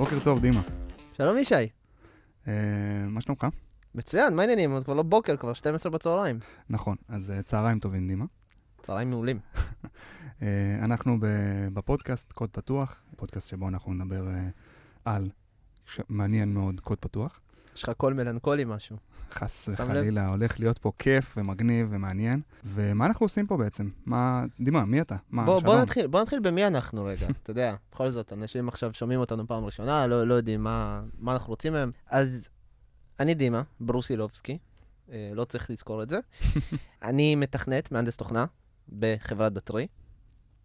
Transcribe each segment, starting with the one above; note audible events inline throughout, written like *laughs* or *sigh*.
בוקר טוב, דימה. שלום ישי. אה, מה שלומך? מצוין, מה העניינים? עוד כבר לא בוקר, כבר 12 בצהריים. נכון, אז אה, צהריים טובים, דימה. צהריים מעולים. *laughs* אה, אנחנו בפודקאסט קוד פתוח, פודקאסט שבו אנחנו נדבר אה, על, ש- מעניין מאוד, קוד פתוח. יש לך קול מלנכולי משהו. חס? וחלילה, הולך להיות פה כיף ומגניב ומעניין. ומה אנחנו עושים פה בעצם? מה, דימה, מי אתה? מה, בוא, שלום. בוא, נתחיל, בוא נתחיל במי אנחנו רגע, *laughs* אתה יודע, בכל זאת, אנשים עכשיו שומעים אותנו פעם ראשונה, לא, לא יודעים מה, מה אנחנו רוצים מהם. אז אני דימה, ברוסילובסקי, אה, לא צריך לזכור את זה. *laughs* אני מתכנת, מהנדס תוכנה, בחברת דתרי.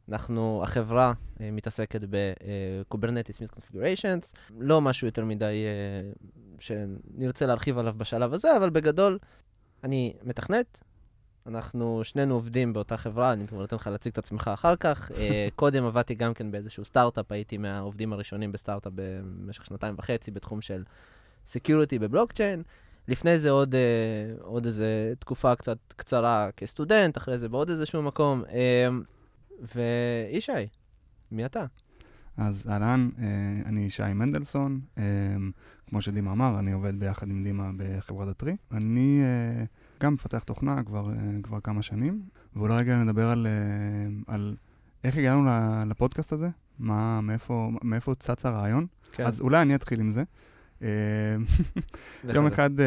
אנחנו, החברה אה, מתעסקת ב-Kubernetes Misconfigurations, לא משהו יותר מדי אה, שנרצה להרחיב עליו בשלב הזה, אבל בגדול, אני מתכנת, אנחנו שנינו עובדים באותה חברה, אני כבר אתן לך להציג את עצמך אחר כך. *laughs* אה, קודם עבדתי גם כן באיזשהו סטארט-אפ, הייתי מהעובדים הראשונים בסטארט-אפ במשך שנתיים וחצי בתחום של security בבלוקצ'יין. לפני זה עוד, אה, עוד איזה תקופה קצת קצרה כסטודנט, אחרי זה בעוד איזשהו מקום. אה, וישי, מי אתה? אז אהלן, אה, אני ישי מנדלסון. אה, כמו שדימה אמר, אני עובד ביחד עם דימה בחברת הטרי. אני אה, גם מפתח תוכנה כבר, כבר כמה שנים, ואולי רגע נדבר על, על איך הגענו לפודקאסט הזה, מה, מאיפה, מאיפה צץ הרעיון. כן. אז אולי אני אתחיל עם זה. אה, יום אחד אה,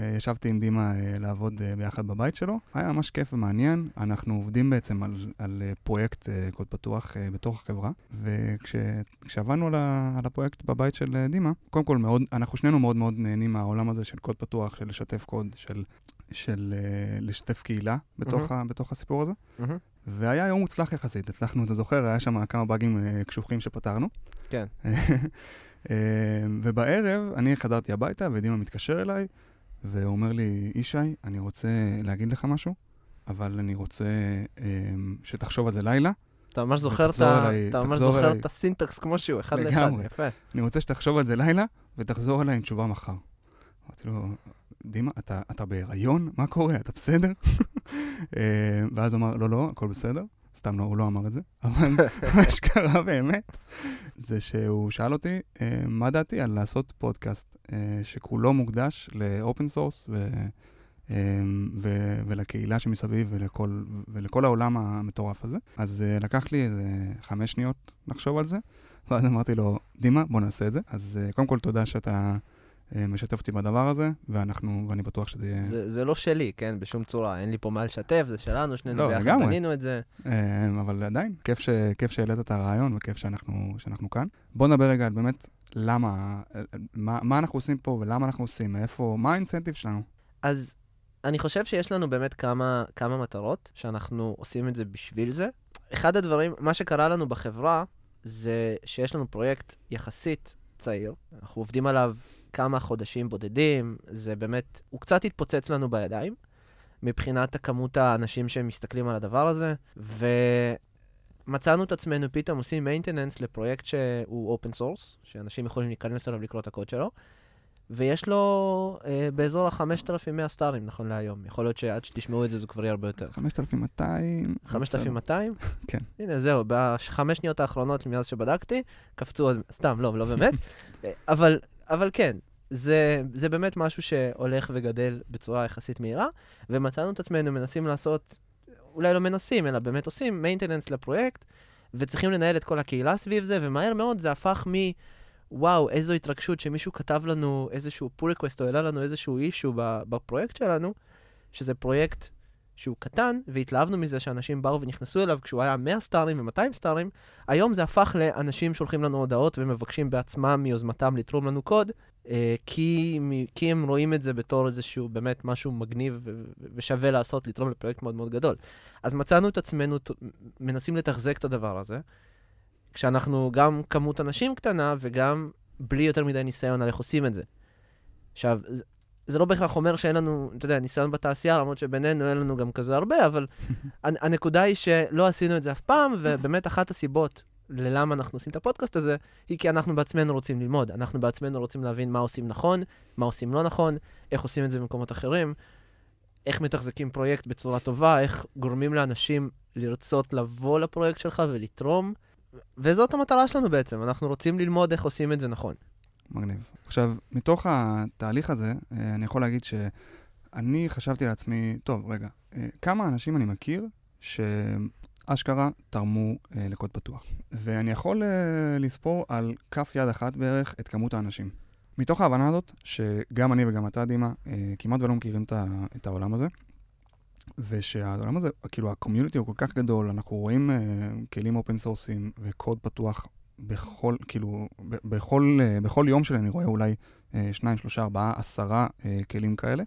אה, ישבתי עם דימה לעבוד ביחד בבית שלו, היה ממש כיף ומעניין. אנחנו עובדים בעצם על, על פרויקט קוד פתוח בתוך החברה, וכשעבדנו על, הפרויקט בבית של דימה, קודם כל מאוד, אנחנו שנינו מאוד מאוד נהנים מהעולם הזה של קוד פתוח, של לשתף קוד, של, של לשתף קהילה בתוך, ה, בתוך הסיפור הזה. והיה יום מוצלח יחסית, הצלחנו, אתה זוכר, היה שם כמה באגים קשוחים שפתרנו. כן. *laughs* אה, ובערב אני חזרתי הביתה ודימה מתקשר אליי, והוא אומר לי, ישי, אני רוצה להגיד לך משהו, אבל אני רוצה אה, שתחשוב על זה לילה. אתה ממש זוכר, את, ה... אליי- אתה ממש זוכר אליי. את הסינטקס כמו שהוא, אחד לאחד. יפה. אני רוצה שתחשוב על זה לילה, ותחזור אליי עם תשובה מחר. אמרתי לו, דימה, אתה, אתה בהיריון? מה קורה? אתה בסדר? *laughs* אה, ואז הוא אמר, לא, לא, הכל בסדר. סתם לא, הוא לא אמר את זה, *laughs* אבל מה שקרה באמת, זה שהוא שאל אותי אה, מה דעתי על לעשות פודקאסט אה, שכולו מוקדש ל open source ו, אה, ו, ולקהילה שמסביב ולכל, ולכל העולם המטורף הזה. אז אה, לקח לי איזה חמש שניות לחשוב על זה, ואז אמרתי לו, דימה, בוא נעשה את זה. אז אה, קודם כל תודה שאתה משתף אותי בדבר הזה, ואנחנו, ואני בטוח שזה יהיה... זה, זה לא שלי, כן? בשום צורה. אין לי פה מה לשתף, זה שלנו, שנינו לא, ביחד. בנינו את זה. אה, אבל עדיין, כיף, ש... כיף שהעלית את הרעיון וכיף שאנחנו, שאנחנו כאן. בוא נדבר רגע על באמת למה, אה, מה, מה אנחנו עושים פה ולמה אנחנו עושים, מאיפה, מה האינסנטיב שלנו. אז אני חושב שיש לנו באמת כמה, כמה מטרות, שאנחנו עושים את זה בשביל זה. אחד הדברים, מה שקרה לנו בחברה, זה שיש לנו פרויקט יחסית צעיר. אנחנו עובדים עליו כמה חודשים בודדים, זה באמת, הוא קצת התפוצץ לנו בידיים, מבחינת הכמות האנשים שמסתכלים על הדבר הזה, ומצאנו את עצמנו פתאום עושים maintenance לפרויקט שהוא open source, שאנשים יכולים להיכנס אליו לקרוא את הקוד שלו. ויש לו אה, באזור ה-5,100 סטארים נכון להיום. יכול להיות שעד שתשמעו את זה זה כבר יהיה הרבה יותר. 5,200. 5,200? *laughs* כן. הנה, זהו, בחמש שניות האחרונות מאז שבדקתי, קפצו עוד... סתם, לא, לא באמת. אבל, *laughs* אבל כן, זה, זה באמת משהו שהולך וגדל בצורה יחסית מהירה, ומצאנו את עצמנו מנסים לעשות, אולי לא מנסים, אלא באמת עושים maintenance לפרויקט, וצריכים לנהל את כל הקהילה סביב זה, ומהר מאוד זה הפך מ... וואו, איזו התרגשות שמישהו כתב לנו איזשהו pull request או העלה לנו איזשהו אישו בפרויקט שלנו, שזה פרויקט שהוא קטן, והתלהבנו מזה שאנשים באו ונכנסו אליו כשהוא היה 100 סטארים ו-200 סטארים, היום זה הפך לאנשים שולחים לנו הודעות ומבקשים בעצמם מיוזמתם לתרום לנו קוד, אה, כי, כי הם רואים את זה בתור איזשהו באמת משהו מגניב ושווה לעשות, לתרום לפרויקט מאוד מאוד גדול. אז מצאנו את עצמנו מנסים לתחזק את הדבר הזה, כשאנחנו גם כמות אנשים קטנה וגם בלי יותר מדי ניסיון על איך עושים את זה. עכשיו, זה- לא בהכרח אומר שאין לנו, אתה יודע, ניסיון בתעשייה, למרות שבינינו אין לנו גם כזה הרבה, אבל *laughs* הנ- הנקודה היא שלא עשינו את זה אף פעם, ובאמת אחת הסיבות ללמה אנחנו עושים את הפודקאסט הזה, היא כי אנחנו בעצמנו רוצים ללמוד. אנחנו בעצמנו רוצים להבין מה עושים נכון, מה עושים לא נכון, איך עושים את זה במקומות אחרים, איך מתחזקים פרויקט בצורה טובה, איך גורמים לאנשים לרצות לבוא לפרויקט שלך ולתרום. וזאת המטרה שלנו בעצם, אנחנו רוצים ללמוד איך עושים את זה נכון. מגניב. עכשיו, מתוך התהליך הזה, אה, אני יכול להגיד שאני חשבתי לעצמי, טוב, רגע, אה, כמה אנשים אני מכיר שאשכרה תרמו אה, לקוד פתוח? ואני יכול לספור על כף יד אחת בערך את כמות האנשים. מתוך ההבנה הזאת, שגם אני וגם אתה, דימה, כמעט ולא מכירים את העולם הזה, ושהעולם הזה, כאילו הקומיוניטי הוא כל כך גדול, אנחנו רואים כלים אופן סורסים וקוד פתוח בכל, כאילו, ב- בכל, uh, בכל יום שלי אני רואה אולי uh, שניים, שלושה, ארבעה, עשרה uh, כלים כאלה,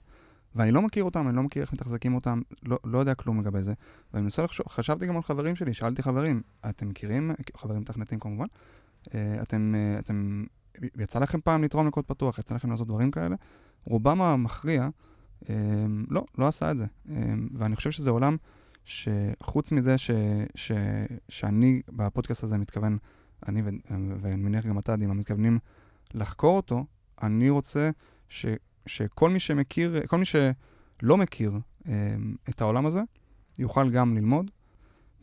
ואני לא מכיר אותם, אני לא מכיר איך מתחזקים אותם, לא, לא יודע כלום לגבי זה. ואני מנסה לחשוב, חשבתי גם על חברים שלי, שאלתי חברים, אתם מכירים, חברים מתכנתים כמובן, אתם, אתם, יצא לכם פעם לתרום לקוד פתוח, יצא לכם לעשות דברים כאלה? רובם המכריע, לא, לא עשה את זה. ואני חושב שזה עולם שחוץ מזה ש, ש, שאני בפודקאסט הזה מתכוון, אני ואני מניח גם אתה, דימה, מתכוונים לחקור אותו, אני רוצה ש, שכל מי שמכיר, כל מי שלא מכיר אמ, את העולם הזה, יוכל גם ללמוד.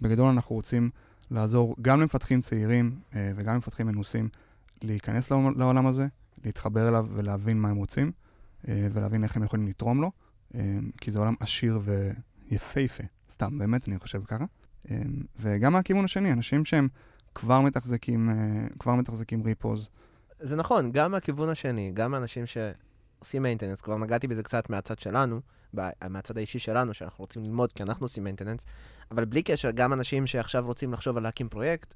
בגדול אנחנו רוצים לעזור גם למפתחים צעירים אה, וגם למפתחים מנוסים להיכנס לעולם הזה, להתחבר אליו ולהבין מה הם רוצים. אה, ולהבין איך הם יכולים לתרום לו, אה, כי זה עולם עשיר ויפהפה, סתם, באמת, אני חושב ככה. וגם מהכיוון השני, אנשים שהם כבר מתחזקים, כבר מתחזקים repos. זה נכון, גם מהכיוון השני, גם אנשים שעושים maintenance, כבר נגעתי בזה קצת מהצד שלנו, מהצד האישי שלנו, שאנחנו רוצים ללמוד כי אנחנו עושים maintenance, אבל בלי קשר, גם אנשים שעכשיו רוצים לחשוב על להקים פרויקט,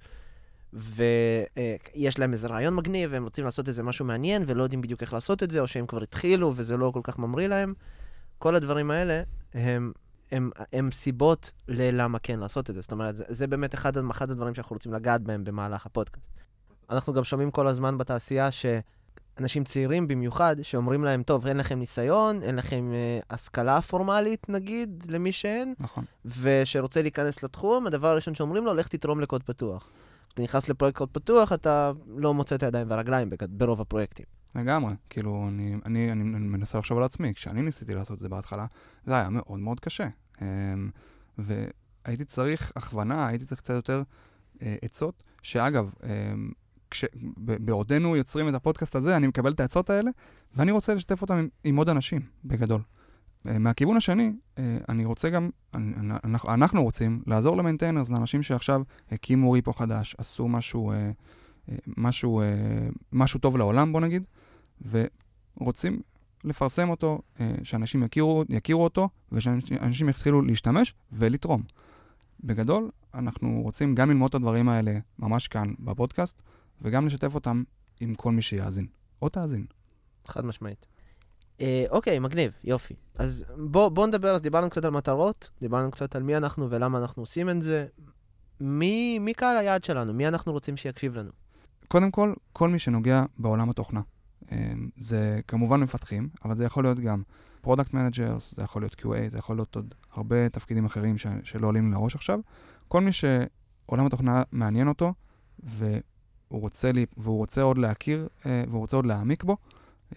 ויש להם איזה רעיון מגניב, והם רוצים לעשות איזה משהו מעניין, ולא יודעים בדיוק איך לעשות את זה, או שהם כבר התחילו וזה לא כל כך ממריא להם. כל הדברים האלה הם, הם, הם, סיבות ללמה כן לעשות את זה. זאת אומרת, זה, זה באמת אחד, אחד הדברים שאנחנו רוצים לגעת בהם במהלך הפודקאסט. אנחנו גם שומעים כל הזמן בתעשייה שאנשים צעירים במיוחד, שאומרים להם, טוב, אין לכם ניסיון, אין לכם אה, השכלה פורמלית, נגיד, למי שאין, נכון. ושרוצה להיכנס לתחום, הדבר הראשון שאומרים לו, לך תתרום לקוד פתוח. כשאתה נכנס לפרויקט קוד פתוח, אתה לא מוצא את הידיים והרגליים ברוב הפרויקטים. לגמרי, כאילו, אני, אני, אני מנסה לחשוב על עצמי, כשאני ניסיתי לעשות את זה בהתחלה, זה היה מאוד מאוד קשה. אמ, והייתי צריך הכוונה, הייתי צריך קצת יותר אה, עצות, שאגב, אמ, כש, בעודנו יוצרים את הפודקאסט הזה, אני מקבל את העצות האלה, ואני רוצה לשתף אותם עם, עם עוד אנשים, בגדול. אה, מהכיוון השני, אה, אני רוצה גם, אנחנו רוצים לעזור למנטיינרס, לאנשים שעכשיו הקימו ריפו חדש, עשו משהו, משהו, משהו טוב לעולם, בוא נגיד, ורוצים לפרסם אותו, שאנשים יכירו, יכירו אותו, ושאנשים יתחילו להשתמש ולתרום. בגדול, אנחנו רוצים גם ללמוד את הדברים האלה ממש כאן בפודקאסט, וגם לשתף אותם עם כל מי שיאזין, או תאזין. חד משמעית. אה, אוקיי, מגניב, יופי. אז בואו בוא נדבר, אז דיברנו קצת על מטרות, דיברנו קצת על מי אנחנו ולמה אנחנו עושים את זה. מי, מי קהל היעד שלנו? מי אנחנו רוצים שיקשיב לנו? קודם כל, כל מי שנוגע בעולם התוכנה. אה, זה כמובן מפתחים, אבל זה יכול להיות גם product managers, זה יכול להיות QA, זה יכול להיות עוד הרבה תפקידים אחרים ש, שלא עולים לראש עכשיו. כל מי שעולם התוכנה מעניין אותו, והוא רוצה, לי, והוא רוצה עוד להכיר, אה, והוא רוצה עוד להעמיק בו,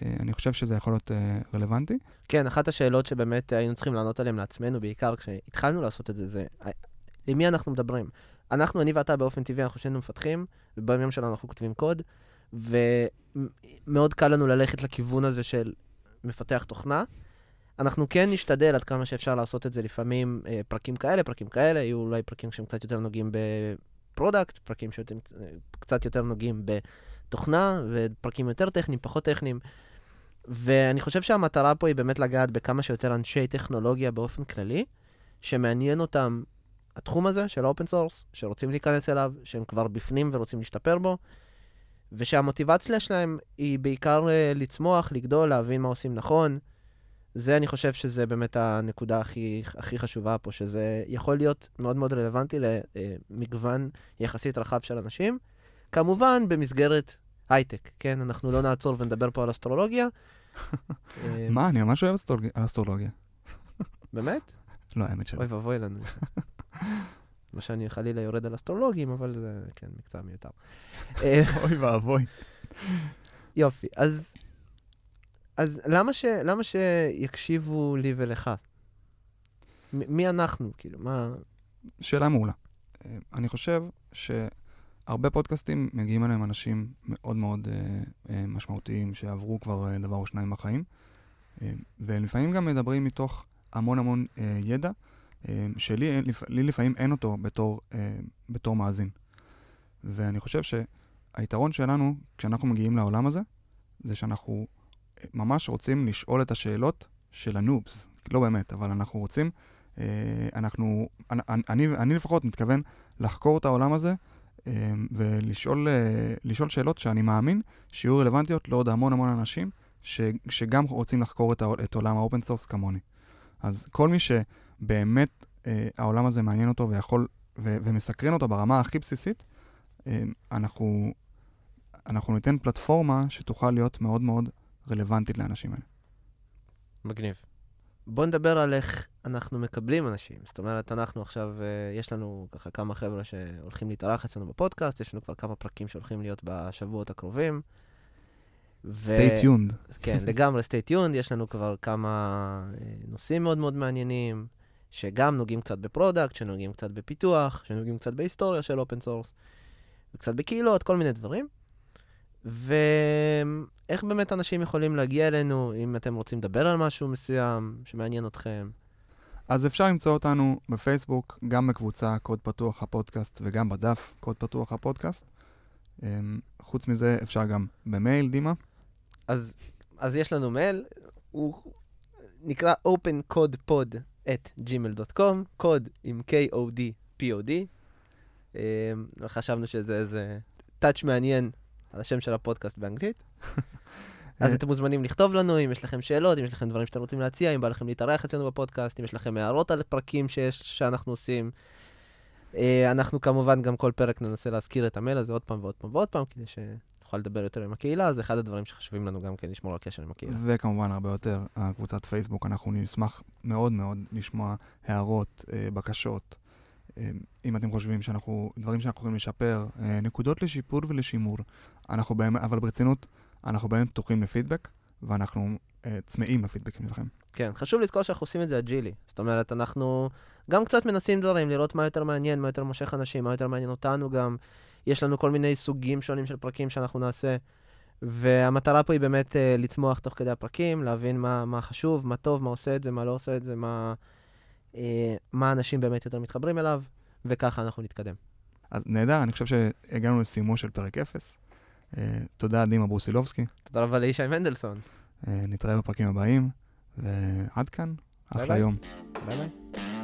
אה, אני חושב שזה יכול להיות אה, רלוונטי. כן, אחת השאלות שבאמת היינו צריכים לענות עליהן לעצמנו, בעיקר כשהתחלנו לעשות את זה, זה למי אנחנו מדברים. אנחנו, אני ואתה באופן טבעי, אנחנו שנינו מפתחים, וביום שלנו אנחנו כותבים קוד, ומאוד קל לנו ללכת לכיוון הזה של מפתח תוכנה. אנחנו כן נשתדל עד כמה שאפשר לעשות את זה לפעמים פרקים כאלה, פרקים כאלה, יהיו אולי פרקים שהם קצת יותר נוגעים ב product, פרקים שקצת יותר נוגעים בתוכנה, ופרקים יותר טכניים, פחות טכניים. ואני חושב שהמטרה פה היא באמת לגעת בכמה שיותר אנשי טכנולוגיה באופן כללי, שמעניין אותם התחום הזה של ה open source, שרוצים להיכנס אליו, שהם כבר בפנים ורוצים להשתפר בו, ושהמוטיבציה שלהם היא בעיקר אה, לצמוח, לגדול, להבין מה עושים נכון. זה, אני חושב שזה באמת הנקודה הכי, הכי חשובה פה, שזה יכול להיות מאוד מאוד רלוונטי למגוון יחסית רחב של אנשים. כמובן, במסגרת הייטק, כן? אנחנו לא נעצור ונדבר פה על אסטרולוגיה. *laughs* מה, אני ממש אוהב אסטרולוגיה. באמת? לא, האמת שלא. אוי ואבוי לנו. *laughs* לא שאני חלילה יורד על אסטרולוגים, אבל זה, כן, מקצוע מיותר. *laughs* אוי ואבוי. יופי, אז, אז למה, ש, למה שיקשיבו לי ולך? מי אנחנו, כאילו, מה... שאלה מעולה. אה, אני חושב ש... הרבה פודקאסטים מגיעים אליהם אנשים מאוד מאוד אה, משמעותיים שעברו כבר אה, דבר או שניים בחיים, אה, ולפעמים גם מדברים מתוך המון המון ידע, שלי אין- לפ- לי לפעמים אין אותו בתור, אה, בתור מאזין. ואני חושב שהיתרון שלנו, כשאנחנו מגיעים לעולם הזה, זה שאנחנו אה, ממש רוצים לשאול את השאלות של הנובס. לא באמת, אבל אנחנו רוצים, אה, אנחנו, אני, אני, לפחות מתכוון לחקור את העולם הזה אה, ולשאול אה, לשאול שאלות שאני מאמין שיהיו רלוונטיות לעוד המון המון אנשים ש, שגם רוצים לחקור את, את עולם ה open source כמוני. אז כל מי שבאמת אה, העולם הזה מעניין אותו ויכול, ו, ומסקרן אותו ברמה הכי בסיסית, אה, אנחנו, אנחנו ניתן פלטפורמה שתוכל להיות מאוד מאוד רלוונטית לאנשים האלה. מגניב. בוא נדבר על איך אנחנו מקבלים אנשים. זאת אומרת, אנחנו עכשיו, אה, יש לנו ככה כמה חבר'ה שהולכים להתארח אצלנו בפודקאסט, יש לנו כבר כמה פרקים שהולכים להיות בשבועות הקרובים. stay tuned. כן, לגמרי stay tuned, יש לנו כבר כמה אה, נושאים מאוד מאוד מעניינים, שגם נוגעים קצת ב product, שנוגעים קצת בפיתוח, שנוגעים קצת בהיסטוריה של open source, וקצת בקהילות, כל מיני דברים. ואיך באמת אנשים יכולים להגיע אלינו, אם אתם רוצים לדבר על משהו מסוים שמעניין אתכם. אז אפשר למצוא אותנו בפייסבוק, גם בקבוצה קוד פתוח הפודקאסט וגם בדף קוד פתוח הפודקאסט. אמ, חוץ מזה, אפשר גם במייל, דימה. אז, אז יש לנו מייל, הוא נקרא opencodepod at gmail.com, קוד עם K-O-D-P-O-D. אמ, חשבנו שזה איזה טאץ' מעניין על השם של הפודקאסט באנגלית. *laughs* אז אתם מוזמנים לכתוב לנו אם יש לכם שאלות, אם יש לכם דברים שאתם רוצים להציע, אם בא לכם להתארח אצלנו בפודקאסט, אם יש לכם הערות על פרקים שיש, שאנחנו עושים. אה, אנחנו כמובן גם כל פרק ננסה להזכיר את המייל הזה עוד פעם ועוד פעם ועוד פעם, כדי שנוכל לדבר יותר עם הקהילה, זה אחד הדברים שחשובים לנו גם כן לשמור על קשר עם הקהילה. וכמובן, הרבה יותר, הקבוצת פייסבוק, אנחנו נשמח מאוד מאוד לשמוע הערות, אה, בקשות. אה, אם אתם חושבים שאנחנו, דברים שאנחנו יכולים לשפר, אה, נקודות לשיפור ולשימור. אנחנו באמת, אבל ברצינות, אנחנו באמת פתוחים לפידבק, ואנחנו צמאים לפידבקים שלכם. כן, חשוב לזכור שאנחנו עושים את זה אג'ילי. זאת אומרת, אנחנו גם קצת מנסים דברים, לראות מה יותר מעניין, מה יותר מושך אנשים, מה יותר מעניין אותנו גם. יש לנו כל מיני סוגים שונים של פרקים שאנחנו נעשה, והמטרה פה היא באמת uh, לצמוח תוך כדי הפרקים, להבין מה, מה חשוב, מה טוב, מה עושה את זה, מה לא עושה את זה, מה, uh, מה אנשים באמת יותר מתחברים אליו, וככה אנחנו נתקדם. אז נהדר, אני חושב שהגענו לסיומו של פרק 0. אה, תודה, דימה ברוסילובסקי. תודה רבה לישי מנדלסון. אה, נתראה בפרקים הבאים, ועד כאן, אחלה ביי. יום. ביי ביי.